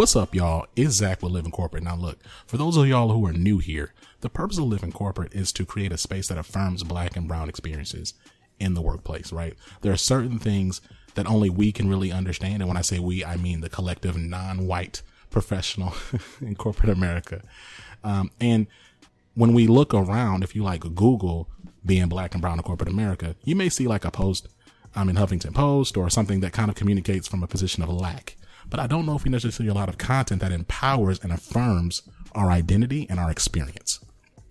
What's up, y'all? It's Zach with Living Corporate. Now, look, for those of y'all who are new here, the purpose of Living Corporate is to create a space that affirms black and brown experiences in the workplace, right? There are certain things that only we can really understand. And when I say we, I mean the collective non white professional in corporate America. Um, and when we look around, if you like Google being black and brown in corporate America, you may see like a post um, in Huffington Post or something that kind of communicates from a position of lack. But I don't know if we necessarily see a lot of content that empowers and affirms our identity and our experience.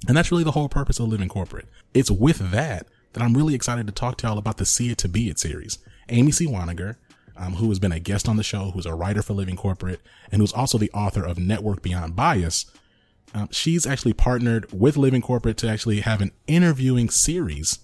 And that's really the whole purpose of living corporate. It's with that that I'm really excited to talk to y'all about the See It to Be It series. Amy C. Waninger, um, who has been a guest on the show, who's a writer for Living Corporate, and who's also the author of Network Beyond Bias, um, she's actually partnered with Living Corporate to actually have an interviewing series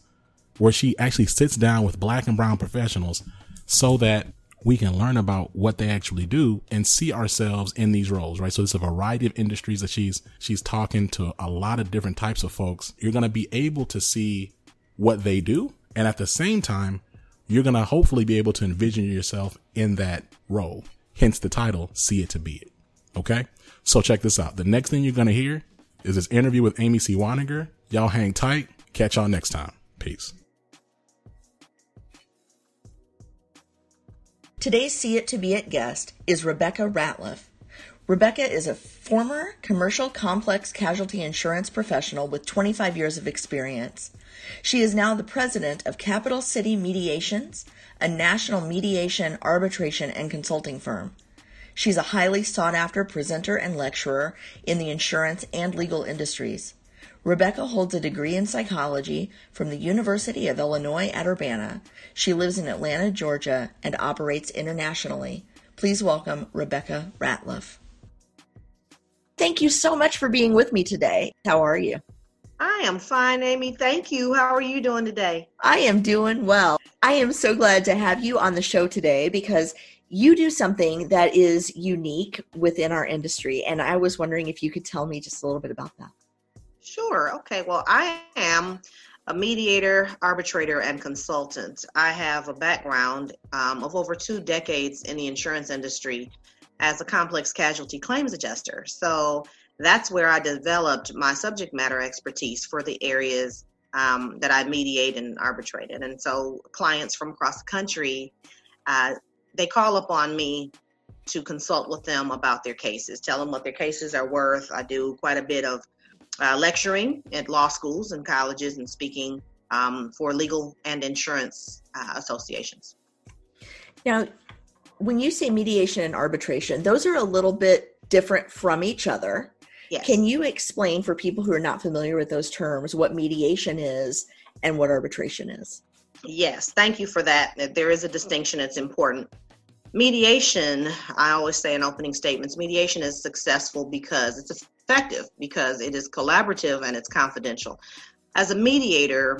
where she actually sits down with black and brown professionals so that we can learn about what they actually do and see ourselves in these roles, right? So it's a variety of industries that she's, she's talking to a lot of different types of folks. You're going to be able to see what they do. And at the same time, you're going to hopefully be able to envision yourself in that role. Hence the title, See It to Be It. Okay. So check this out. The next thing you're going to hear is this interview with Amy C. Waninger. Y'all hang tight. Catch y'all next time. Peace. Today's See It to Be It guest is Rebecca Ratliff. Rebecca is a former commercial complex casualty insurance professional with 25 years of experience. She is now the president of Capital City Mediations, a national mediation, arbitration, and consulting firm. She's a highly sought after presenter and lecturer in the insurance and legal industries. Rebecca holds a degree in psychology from the University of Illinois at Urbana. She lives in Atlanta, Georgia, and operates internationally. Please welcome Rebecca Ratliff. Thank you so much for being with me today. How are you? I am fine, Amy. Thank you. How are you doing today? I am doing well. I am so glad to have you on the show today because you do something that is unique within our industry. And I was wondering if you could tell me just a little bit about that. Sure. Okay. Well, I am a mediator, arbitrator, and consultant. I have a background um, of over two decades in the insurance industry as a complex casualty claims adjuster. So that's where I developed my subject matter expertise for the areas um, that I mediate and arbitrated. And so clients from across the country uh, they call upon me to consult with them about their cases, tell them what their cases are worth. I do quite a bit of uh, lecturing at law schools and colleges and speaking um, for legal and insurance uh, associations. Now, when you say mediation and arbitration, those are a little bit different from each other. Yes. Can you explain for people who are not familiar with those terms what mediation is and what arbitration is? Yes, thank you for that. There is a distinction, it's important. Mediation, I always say in opening statements, mediation is successful because it's effective, because it is collaborative and it's confidential. As a mediator,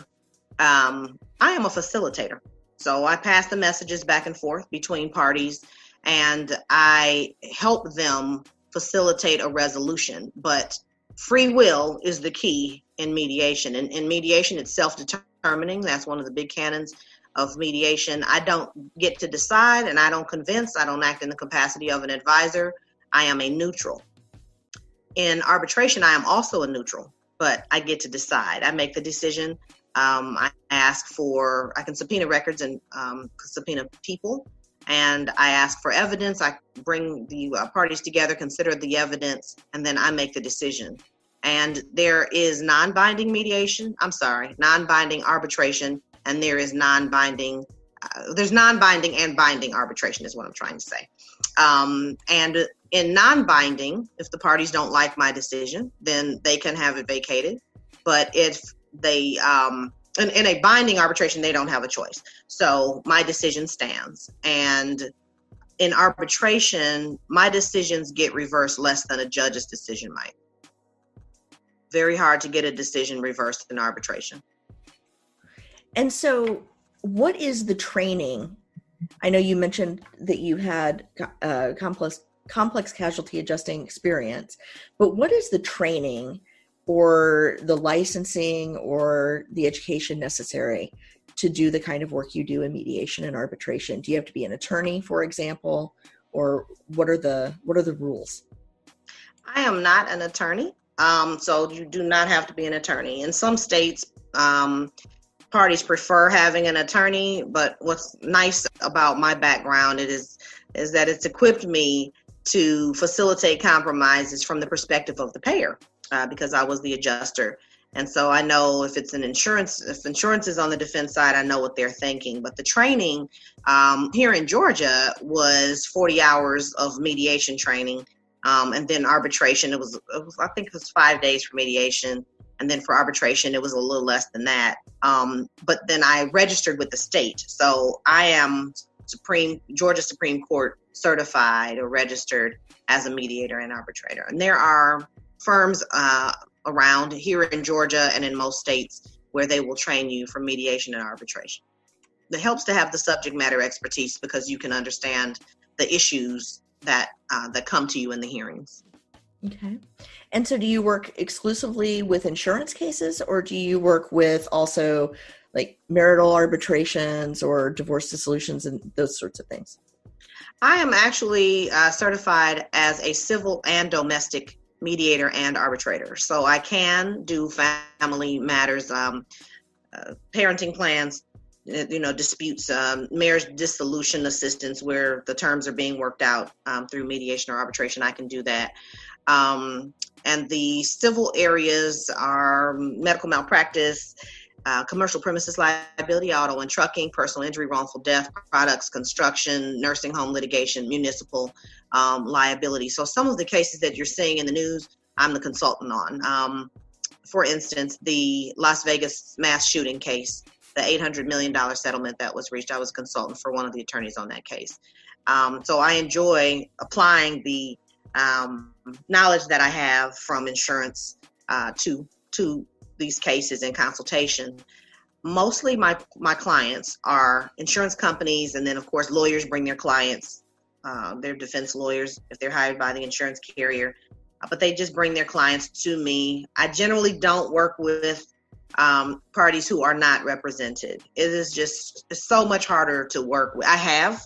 um, I am a facilitator. So I pass the messages back and forth between parties and I help them facilitate a resolution. But free will is the key in mediation. And in mediation, it's self determining. That's one of the big canons of mediation. I don't get to decide and I don't convince. I don't act in the capacity of an advisor. I am a neutral. In arbitration, I am also a neutral, but I get to decide. I make the decision. Um, I ask for, I can subpoena records and um, subpoena people, and I ask for evidence. I bring the uh, parties together, consider the evidence, and then I make the decision. And there is non binding mediation, I'm sorry, non binding arbitration, and there is non-binding uh, there's non-binding and binding arbitration is what i'm trying to say um, and in non-binding if the parties don't like my decision then they can have it vacated. But if they um, in, in a binding arbitration they don't have a choice. So my decision stands. And in arbitration my decisions get reversed less than a judge's decision might. Very hard to get a decision reversed in arbitration. And so, what is the training? I know you mentioned that you had uh, complex complex casualty adjusting experience, but what is the training or the licensing or the education necessary to do the kind of work you do in mediation and arbitration? Do you have to be an attorney, for example, or what are the what are the rules? I am not an attorney, um, so you do not have to be an attorney. In some states, um, parties prefer having an attorney, but what's nice about my background it is is that it's equipped me to facilitate compromises from the perspective of the payer uh, because I was the adjuster. And so I know if it's an insurance, if insurance is on the defense side, I know what they're thinking. But the training um, here in Georgia was 40 hours of mediation training. Um, and then arbitration, it was, it was, I think it was five days for mediation. And then for arbitration, it was a little less than that. Um, but then I registered with the state. So I am Supreme, Georgia Supreme Court certified or registered as a mediator and arbitrator. And there are firms uh, around here in Georgia and in most states where they will train you for mediation and arbitration. It helps to have the subject matter expertise because you can understand the issues that uh, that come to you in the hearings. Okay. And so do you work exclusively with insurance cases or do you work with also like marital arbitrations or divorce dissolutions and those sorts of things? I am actually uh, certified as a civil and domestic mediator and arbitrator. So I can do family matters, um, uh, parenting plans, uh, you know, disputes, um, marriage dissolution assistance where the terms are being worked out um, through mediation or arbitration. I can do that. Um, and the civil areas are medical malpractice, uh, commercial premises liability, auto and trucking, personal injury, wrongful death, products, construction, nursing home litigation, municipal um, liability. So some of the cases that you're seeing in the news, I'm the consultant on. Um, for instance, the Las Vegas mass shooting case, the $800 million settlement that was reached, I was consultant for one of the attorneys on that case. Um, so I enjoy applying the um, knowledge that I have from insurance uh, to to these cases in consultation mostly my my clients are insurance companies and then of course lawyers bring their clients uh, their defense lawyers if they're hired by the insurance carrier uh, but they just bring their clients to me. I generally don't work with um, parties who are not represented. It is just so much harder to work with i have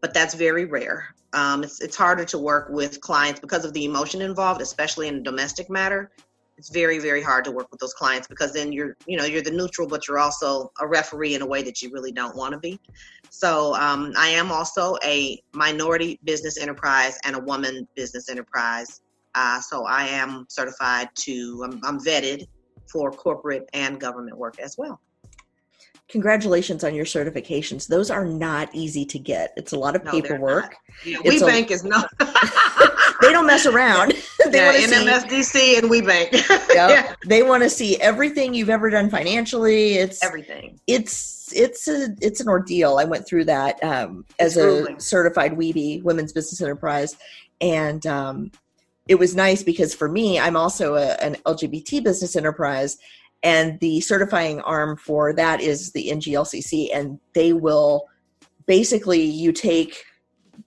but that's very rare. Um, it's, it's harder to work with clients because of the emotion involved especially in a domestic matter it's very very hard to work with those clients because then you're you know you're the neutral but you're also a referee in a way that you really don't want to be so um, i am also a minority business enterprise and a woman business enterprise uh, so i am certified to I'm, I'm vetted for corporate and government work as well congratulations on your certifications. Those are not easy to get. It's a lot of no, paperwork. Yeah, WBENC is not. they don't mess around. they yeah, NMSDC see, and WBENC. yep. yeah. They want to see everything you've ever done financially. It's everything. It's it's a it's an ordeal. I went through that um, as a certified WEB, Women's Business Enterprise, and um, it was nice because for me, I'm also a, an LGBT business enterprise, and the certifying arm for that is the NGLCC, and they will basically you take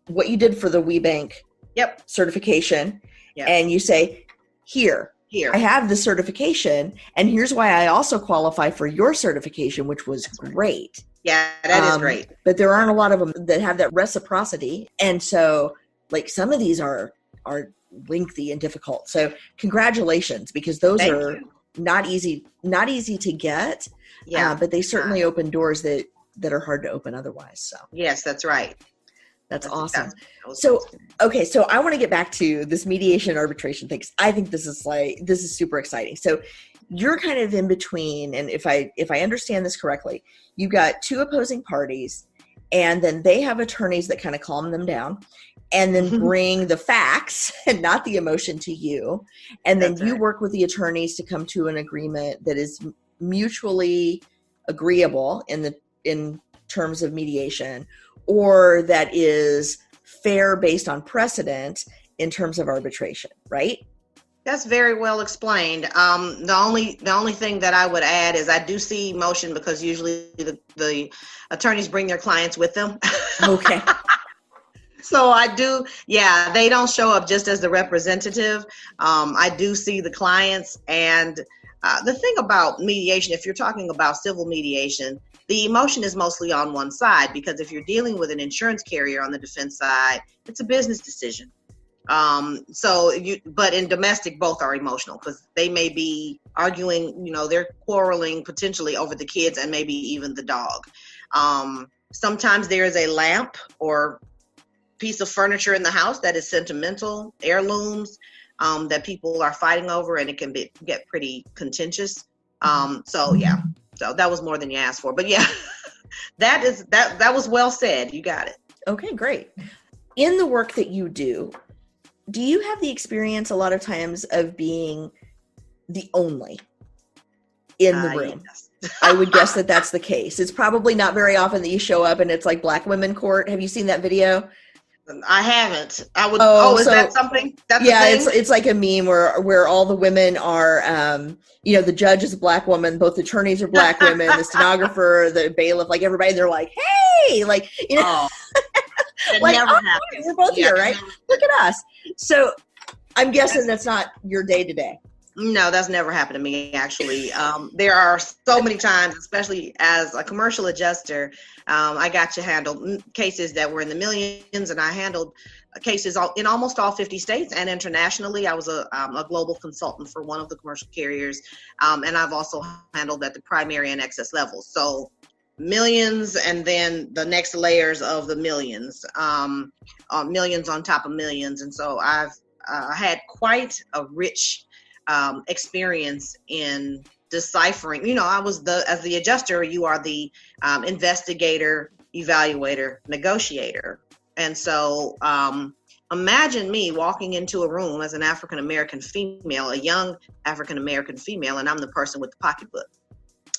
what you did for the WBENC yep. certification yep. and you say, here, here. I have the certification, and here's why I also qualify for your certification, which was great. Yeah, that um, is great. But there aren't a lot of them that have that reciprocity, and so like some of these are are lengthy and difficult. So congratulations, because those Thank are you. not easy not easy to get. Yeah, uh, but they certainly open doors that that are hard to open otherwise. So yes, that's right. That's awesome. So, okay, so I want to get back to this mediation arbitration thing. I think this is like this is super exciting. So, you're kind of in between, and if I if I understand this correctly, you've got two opposing parties, and then they have attorneys that kind of calm them down, and then bring the facts and not the emotion to you, and then That's you right. work with the attorneys to come to an agreement that is mutually agreeable in the in terms of mediation or that is fair based on precedent in terms of arbitration, right? That's very well explained. Um, the only the only thing that I would add is I do see motion because usually the, the attorneys bring their clients with them. Okay. so I do, yeah, they don't show up just as the representative. Um, I do see the clients, and uh, the thing about mediation, if you're talking about civil mediation, the emotion is mostly on one side because if you're dealing with an insurance carrier on the defense side, it's a business decision. Um, so you, but in domestic, both are emotional because they may be arguing, you know, they're quarreling potentially over the kids and maybe even the dog. Um, sometimes there is a lamp or piece of furniture in the house that is sentimental, heirlooms um, that people are fighting over, and it can be get pretty contentious. Um, so yeah, so that was more than you asked for, but yeah, that is that that was well said. You got it. Okay, great. In the work that you do, do you have the experience a lot of times of being the only in the uh, room? Yes. I would guess that that's the case. It's probably not very often that you show up and it's like black women court. Have you seen that video? I haven't. I would. Oh, oh is so, that something? That's yeah, it's it's like a meme where where all the women are, um, you know, the judge is a black woman, both attorneys are black women, the stenographer, the bailiff, like everybody. They're like, hey, like you know, oh, like oh, we're both yeah, here, right? Look at us. So, I'm guessing that's, that's not your day to day. No, that's never happened to me. Actually, um, there are so many times, especially as a commercial adjuster, um, I got to handle cases that were in the millions, and I handled cases in almost all 50 states and internationally. I was a, um, a global consultant for one of the commercial carriers, um, and I've also handled at the primary and excess levels. So millions, and then the next layers of the millions, um, uh, millions on top of millions, and so I've uh, had quite a rich um, experience in deciphering. You know, I was the as the adjuster, you are the um, investigator, evaluator, negotiator, and so um, imagine me walking into a room as an African American female, a young African American female, and I'm the person with the pocketbook.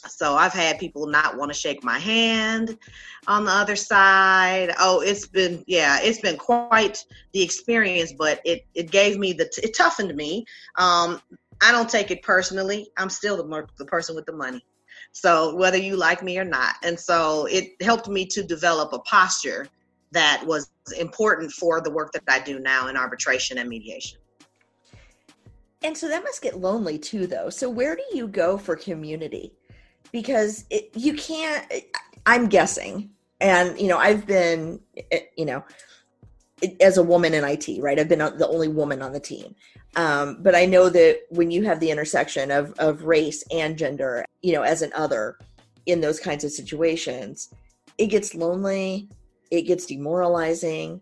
So I've had people not want to shake my hand on the other side. Oh, it's been yeah, it's been quite the experience, but it it gave me the it toughened me. Um, I don't take it personally. I'm still the the person with the money. So whether you like me or not, and so it helped me to develop a posture that was important for the work that I do now in arbitration and mediation. And so that must get lonely too, though. So where do you go for community? Because it, you can't i'm guessing and you know i've been eh, you know as a woman in it right? I've been the only woman on the team. Um, but i know that when you have the intersection of of race and gender you know as an other in those kinds of situations it gets lonely it gets demoralizing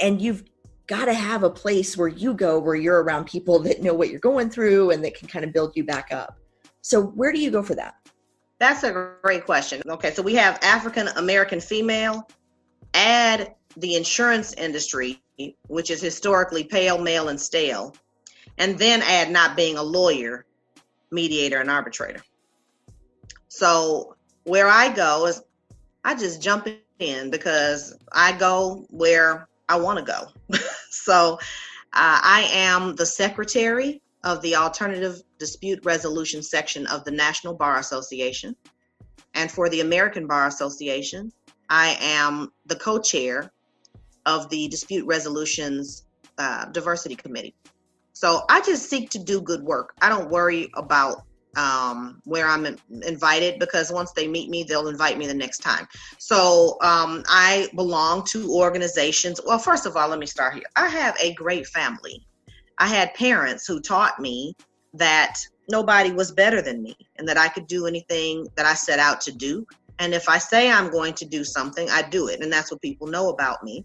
and you've got to have a place where you go where you're around people that know what you're going through and that can kind of build you back up. So where do you go for that that's a great question. Okay, so we have African American female, add the insurance industry, which is historically pale, male, and stale, and then add not being a lawyer, mediator, and arbitrator. So where I go is I just jump in because I go where I want to go. so uh, I am the secretary of the Alternative Dispute Resolution section of the National Bar Association. And for the American Bar Association, I am the co chair of the Dispute Resolutions uh, Diversity Committee. So I just seek to do good work. I don't worry about um, where I'm invited because once they meet me, they'll invite me the next time. So um, I belong to organizations. Well, first of all, let me start here. I have a great family. I had parents who taught me that nobody was better than me and that I could do anything that I set out to do. And if I say I'm going to do something, I do it. And that's what people know about me.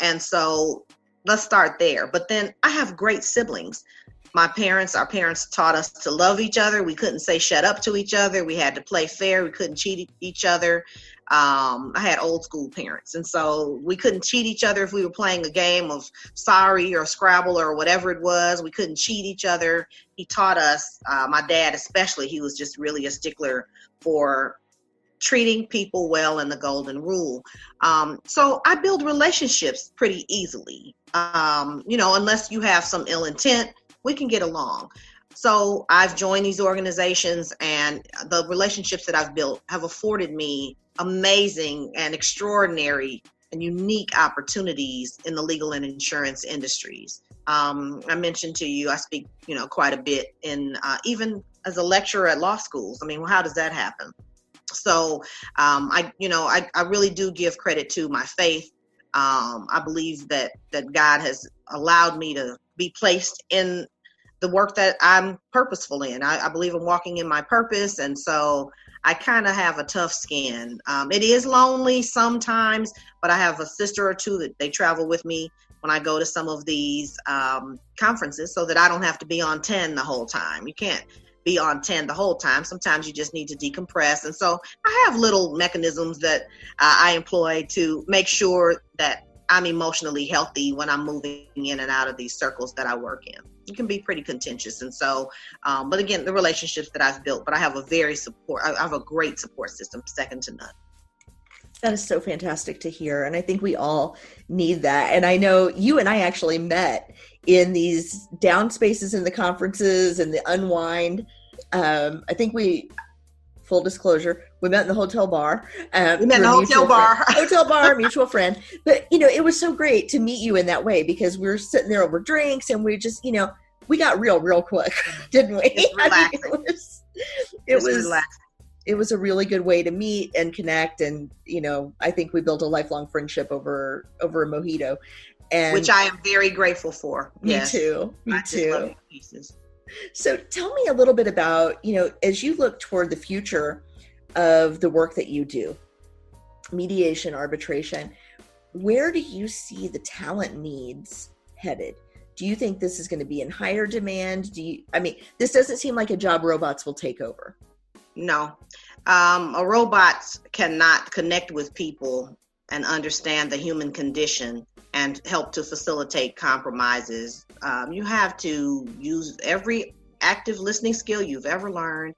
And so let's start there. But then I have great siblings. My parents, our parents taught us to love each other. We couldn't say shut up to each other. We had to play fair. We couldn't cheat each other. Um, I had old school parents, and so we couldn't cheat each other if we were playing a game of Sorry or Scrabble or whatever it was. We couldn't cheat each other. He taught us, uh, my dad especially, he was just really a stickler for treating people well and the golden rule. Um, so I build relationships pretty easily. Um, you know, unless you have some ill intent, we can get along. So I've joined these organizations, and the relationships that I've built have afforded me amazing and extraordinary and unique opportunities in the legal and insurance industries. Um, I mentioned to you, I speak, you know, quite a bit in uh, even as a lecturer at law schools. I mean, well, how does that happen? So um, I, you know, I, I really do give credit to my faith. Um, I believe that that God has allowed me to be placed in the work that I'm purposeful in. I, I believe I'm walking in my purpose, and so I kind of have a tough skin. Um, it is lonely sometimes, but I have a sister or two that they travel with me when I go to some of these um, conferences, so that I don't have to be on ten the whole time. You can't be on 10 the whole time. Sometimes you just need to decompress. And so I have little mechanisms that uh, I employ to make sure that I'm emotionally healthy when I'm moving in and out of these circles that I work in. Can be pretty contentious. And so, um, but again, the relationships that I've built, but I have a very support, I have a great support system, second to none. That is so fantastic to hear. And I think we all need that. And I know you and I actually met in these down spaces in the conferences and the unwind. Um, I think we, full disclosure, we met in the hotel bar. Um, we met in the hotel bar. Friend, hotel bar, mutual friend. But, you know, it was so great to meet you in that way because we were sitting there over drinks and we just, you know, we got real, real quick, didn't we? Relaxing. I mean, it was, it was relaxing it was a really good way to meet and connect and you know i think we built a lifelong friendship over over a mojito and which i am very grateful for me yes. too me I too so tell me a little bit about you know as you look toward the future of the work that you do mediation arbitration where do you see the talent needs headed do you think this is going to be in higher demand do you i mean this doesn't seem like a job robots will take over no. Um, a robot cannot connect with people and understand the human condition and help to facilitate compromises. Um, you have to use every active listening skill you've ever learned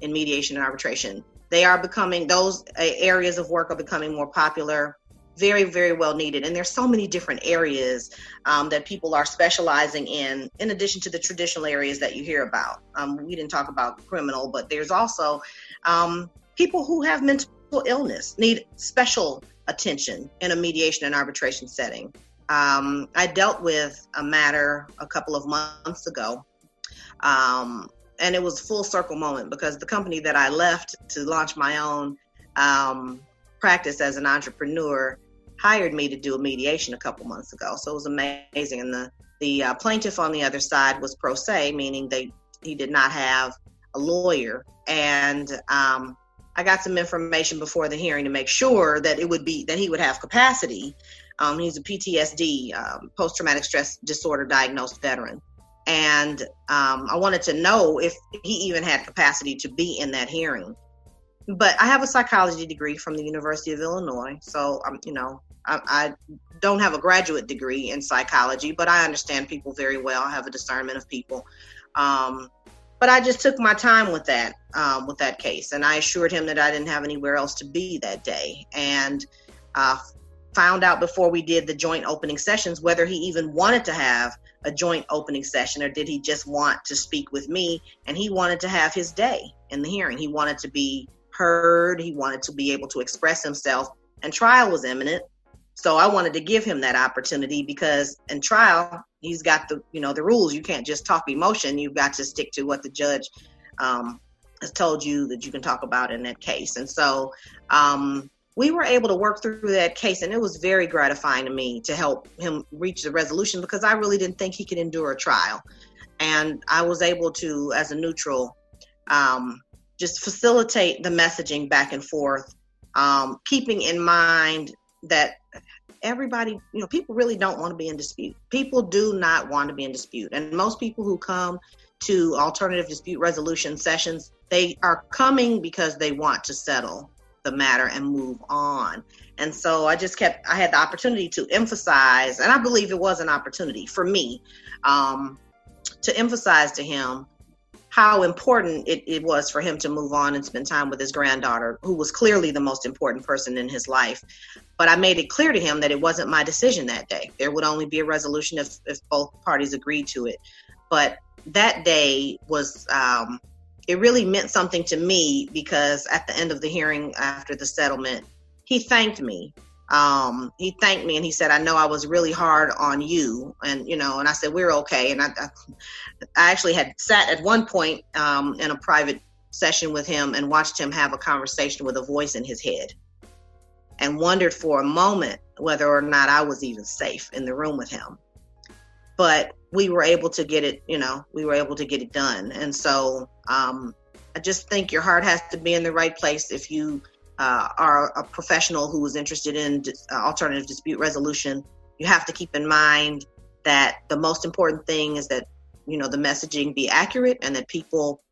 in mediation and arbitration. They are becoming, those uh, areas of work are becoming more popular. Very very well needed. And there's so many different areas um, that people are specializing in in addition to the traditional areas that you hear about. Um, we didn't talk about criminal but there's also um, people who have mental illness need special attention in a mediation and arbitration setting. Um, i dealt with a matter a couple of months ago. Um, and it was a full circle moment because the company that i left to launch my own um, practice as an entrepreneur hired me to do a mediation a couple months ago. So it was amazing. And the the uh, plaintiff on the other side was pro se, meaning they he did not have a lawyer. And um, I got some information before the hearing to make sure that it would be that he would have capacity. Um, he's a PTSD, um, post traumatic stress disorder diagnosed veteran. And um, I wanted to know if he even had capacity to be in that hearing but I have a psychology degree from the University of Illinois. So, I'm, you know, I, I, don't have a graduate degree in psychology, but I understand people very well. I have a discernment of people. Um, but I just took my time with that, um, with that case, and I assured him that I didn't have anywhere else to be that day, and uh, found out before we did the joint opening sessions whether he even wanted to have a joint opening session or did he just want to speak with me. And he wanted to have his day in the hearing. He wanted to be heard. He wanted to be able to express himself, and trial was imminent. So I wanted to give him that opportunity because in trial, he's got the you know the rules. You can't just talk emotion. You've got to stick to what the judge um, has told you that you can talk about in that case. And so um, we were able to work through that case, and it was very gratifying to me to help him reach the resolution because I really didn't think he could endure a trial, and I was able to, as a neutral, um, just facilitate the messaging back and forth, um, keeping in mind that everybody, you know, people really don't want to be in dispute. People do not want to be in dispute. And most people who come to alternative dispute resolution sessions, they are coming because they want to settle the matter and move on. And so I just kept, I had the opportunity to emphasize, and I believe it was an opportunity for me um, to emphasize to him how important it, it was for him to move on and spend time with his granddaughter, who was clearly the most important person in his life. But I made it clear to him that it wasn't my decision that day. There would only be a resolution if, if both parties agreed to it. But that day was, um, it really meant something to me because at the end of the hearing after the settlement, he thanked me um, he thanked me and he said, I know I was really hard on you. And, you know, and I said, we're okay. And I, I, I actually had sat at one point um, in a private session with him and watched him have a conversation with a voice in his head and wondered for a moment whether or not I was even safe in the room with him. But we were able to get it, you know, we were able to get it done. And so um, I just think your heart has to be in the right place if you uh, are a professional who is interested in uh, alternative dispute resolution. You have to keep in mind that the most important thing is that you know the messaging be accurate and that people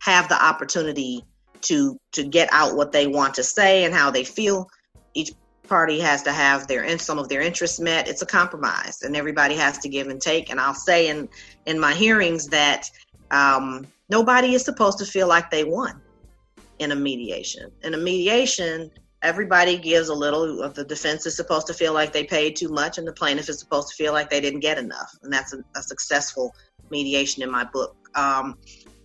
have the opportunity to to get out what they want to say and how they feel. Each party has to have their in some of their interests met. It's a compromise and everybody has to give and take. And i'll say in in my hearings that um, nobody is supposed to feel like they won in a mediation. In a mediation everybody gives a little of the defense is supposed to feel like they paid too much and the plaintiff is supposed to feel like they didn't get enough. And that's a, a successful mediation in my book. Um,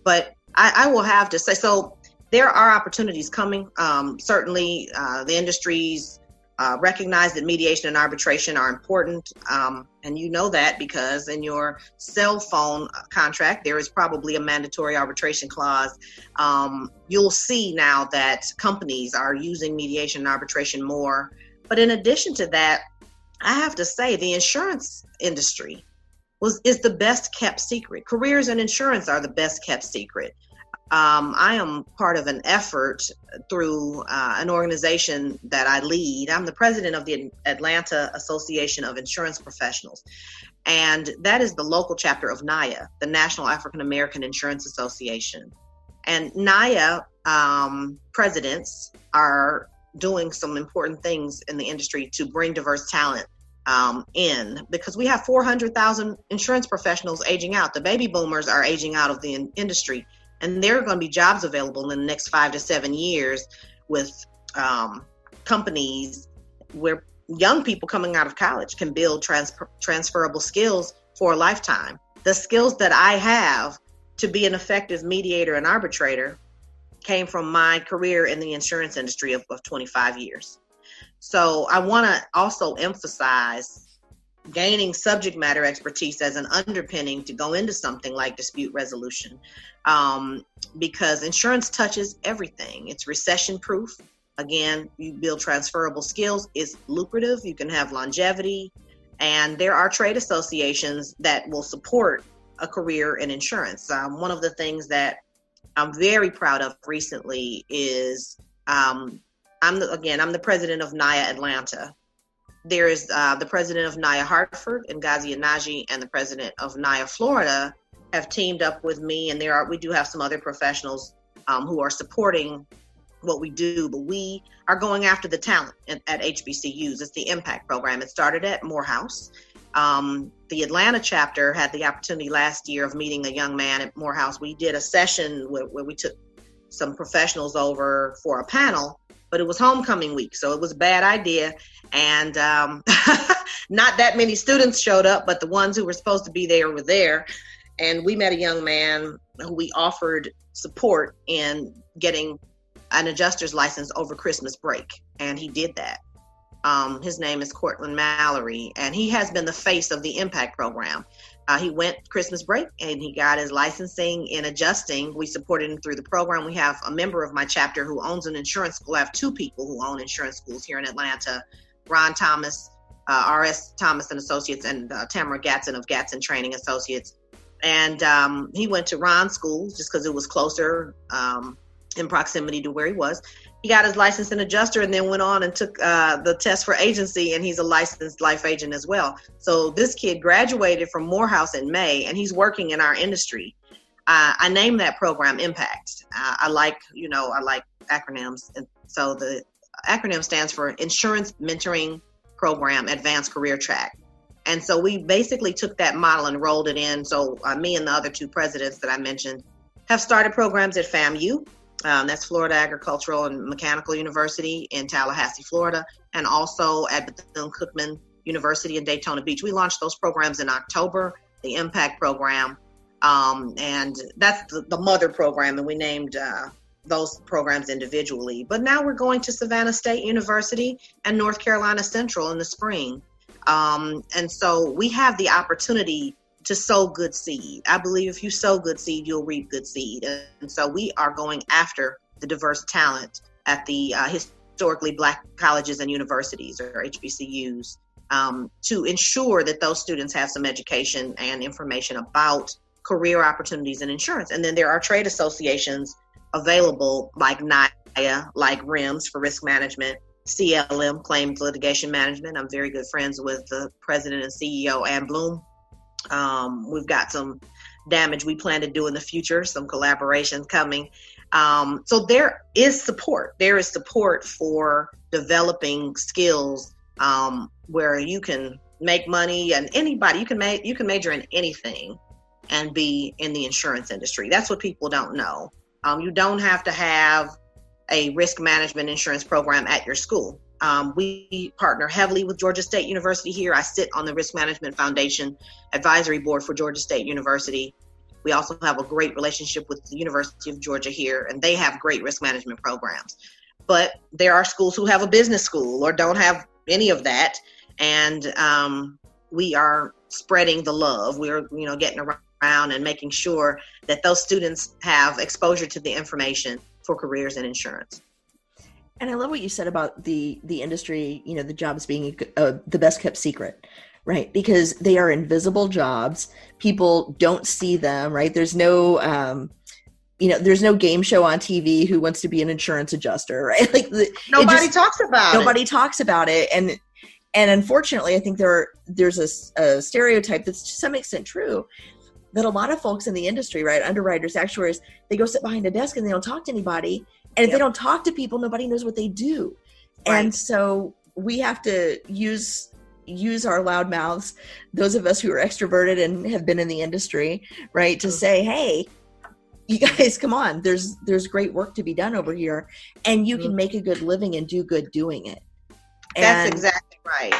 but I, I will have to say so there are opportunities coming. Um, certainly, uh, the industries uh, recognize that mediation and arbitration are important. Um, and you know that because in your cell phone contract, there is probably a mandatory arbitration clause. Um, you'll see now that companies are using mediation and arbitration more. But in addition to that, I have to say the insurance industry was is the best kept secret. Careers in insurance are the best kept secret. Um, I am part of an effort through uh, an organization that I lead. I'm the president of the Atlanta Association of Insurance Professionals, and that is the local chapter of NAIA, the National African American Insurance Association. And NAIA um, presidents are doing some important things in the industry to bring diverse talent um, in because we have 400,000 insurance professionals aging out. The baby boomers are aging out of the in- industry and there are going to be jobs available in the next five to seven years with um, companies where young people coming out of college can build trans- transferable skills for a lifetime. The skills that I have to be an effective mediator and arbitrator came from my career in the insurance industry of, of 25 years. So I want to also emphasize gaining subject matter expertise as an underpinning to go into something like dispute resolution um, because insurance touches everything. It's recession proof again you build transferable skills. It's lucrative. You can have longevity. And there are trade associations that will support a career in insurance. Um, one of the things that i'm very proud of recently is um, i'm the, again i'm the president of nia atlanta there is uh, the president of NAIA Hartford, and Ngazi Anaji, and the president of NAIA Florida have teamed up with me, and there are we do have some other professionals um, who are supporting what we do, but we are going after the talent at, at HBCUs. It's the Impact Program. It started at Morehouse. Um, the Atlanta chapter had the opportunity last year of meeting a young man at Morehouse. We did a session where, where we took some professionals over for a panel but it was homecoming week, so it was a bad idea. And um, not that many students showed up, but the ones who were supposed to be there were there. And we met a young man who we offered support in getting an adjuster's license over Christmas break, and he did that. Um, his name is Cortland Mallory, and he has been the face of the Impact Program. Uh, he went Christmas break and he got his licensing in adjusting. We supported him through the program. We have a member of my chapter who owns an insurance school. I have two people who own insurance schools here in Atlanta Ron Thomas, uh, R.S. Thomas and Associates, and uh, Tamara Gatson of Gatson Training Associates. And um, he went to Ron's school just because it was closer um, in proximity to where he was he got his license and adjuster and then went on and took uh, the test for agency and he's a licensed life agent as well. So this kid graduated from morehouse in may and he's working in our industry. Uh, i named that program impact. Uh, i like you know i like acronyms. And so the acronym stands for insurance mentoring program advanced career track. And so we basically took that model and rolled it in. So uh, me and the other two presidents that i mentioned have started programs at famu um, that's Florida Agricultural and Mechanical University in Tallahassee, Florida, and also at Bethune Cookman University in Daytona Beach. We launched those programs in October, the Impact Program, um, and that's the, the, mother program. And we named uh, those programs individually. But now we're going to Savannah State University and North Carolina Central in the spring. Um, and so we have the opportunity to sow good seed. I believe if you sow good seed, you'll reap good seed. And so we are going after the diverse talent at the uh, historically black colleges and universities or HBCUs um, to ensure that those students have some education and information about career opportunities in insurance. And then there are trade associations available like NIA, like RIMS for risk management, CLM, claims litigation management. I'm very good friends with the president and CEO, Ann Bloom. Um, we've got some damage we plan to do in the future, some collaborations coming. Um, so there is support. There is support for developing skills um, where you can make money and anybody you can make you can major in anything and be in the insurance industry. That's what people don't know. Um, you don't have to have a risk management insurance program at your school. Um, we partner heavily with Georgia State University here. I sit on the Risk Management Foundation Advisory Board for Georgia State University. We also have a great relationship with the University of Georgia here, and they have great risk management programs. But there are schools who have a business school or don't have any of that, and um, we are spreading the love. We're you know getting around and making sure that those students have exposure to the information for careers in insurance. And I love what you said about the the industry, you know, the jobs being uh, the best kept secret, right? Because they are invisible jobs. People don't see them, right? There's no um you know, there's no game show on TV who wants to be an insurance adjuster, right? Like the, nobody just, talks about nobody it. talks about it and and unfortunately, I think there are, there's a, a stereotype that's to some extent true that a lot of folks in the industry, right, underwriters, actuaries, they go sit behind a desk and they don't talk to anybody and if yep. they don't talk to people, nobody knows what they do. Right. And so we have to use use our loud mouths, those of us who are extroverted and have been in the industry, right, to mm-hmm. say, hey, you guys come on there's there's great work to be done over here and you mm-hmm. can make a good living and do good doing it and, that's exactly right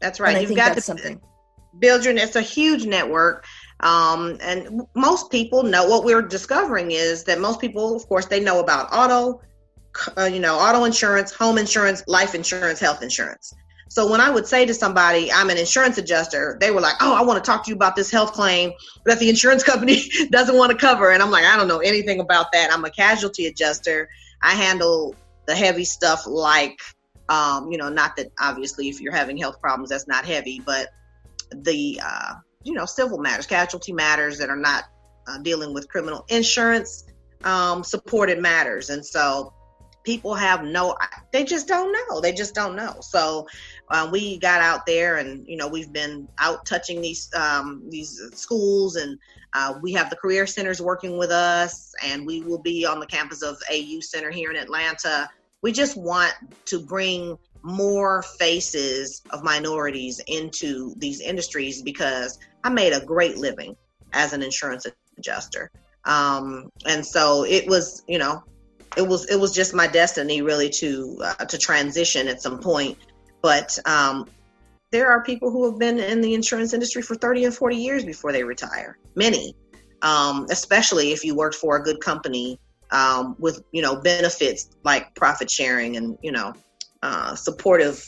that's right you've got to something build your it's a huge network um, and most people know what we're discovering is that most people, of course, they know about auto, uh, you know, auto insurance, home insurance, life insurance, health insurance. So when I would say to somebody, I'm an insurance adjuster, they were like, "Oh, I want to talk to you about this health claim that the insurance company doesn't want to cover." And I'm like, "I don't know anything about that. I'm a casualty adjuster. I handle the heavy stuff like, um, you know, not that obviously if you're having health problems, that's not heavy, but the uh, you know, civil matters, casualty matters that are not uh, dealing with criminal insurance um, supported matters. And so people have no, they just don't know. They just don't know. So uh, we got out there and, you know, we've been out touching these, um, these schools and uh, we have the career centers working with us and we will be on the campus of AU Center here in Atlanta. We just want to bring more faces of minorities into these industries because I made a great living as an insurance adjuster. Um, and so it was, you know, it was it was just my destiny really to uh, to transition at some point. But um, there are people who have been in the insurance industry for 30 and 40 years before they retire. Many, um, especially if you worked for a good company um, with you know benefits like profit sharing and you know uh, supportive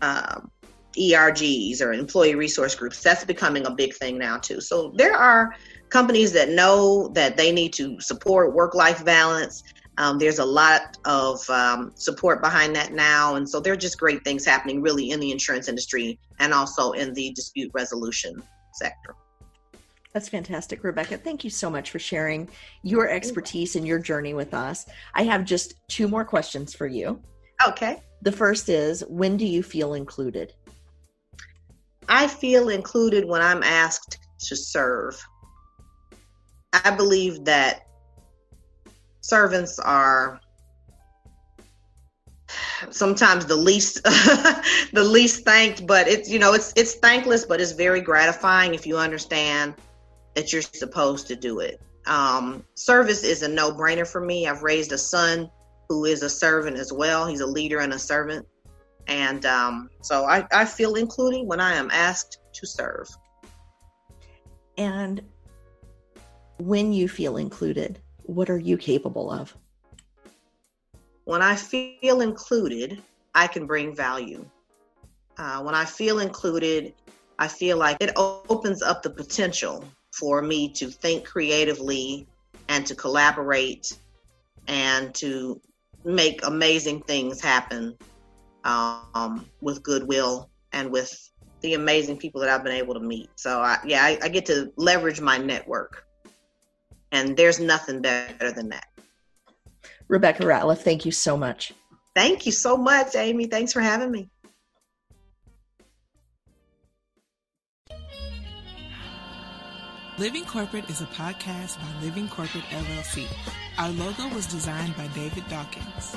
um, ERGs or employee resource groups. That's becoming a big thing now too. So there are companies that know that they need to support work-life balance. Um, there's a lot of um, support behind that now, and so there are just great things happening really in the insurance industry and also in the dispute resolution sector. That's fantastic, Rebecca. Thank you so much for sharing your expertise and your journey with us. I have just two more questions for you. Okay. The first is when do you feel included? I feel included when I'm asked to serve. I believe that servants are sometimes the least the least thanked but it's you know it's it's thankless but it's very gratifying if you understand that you're supposed to do it. Um, service is a no-brainer for me. I've raised a son who is a servant as well. He's a leader and a servant and um, so I, I feel included when I am asked to serve. And when you feel included, what are you capable of? when I feel included, I can bring value. Uh, when I feel included, I feel like it opens up the potential for me to think creatively and to collaborate and to make amazing things happen um, with goodwill and with the amazing people that I've been able to meet. So, I, yeah, I, I get to leverage my network, and there's nothing better than that. Rebecca Ratliff, thank you so much. Thank you so much, Amy. Thanks for having me. Living Corporate is a podcast by Living Corporate LLC. Our logo was designed by David Dawkins.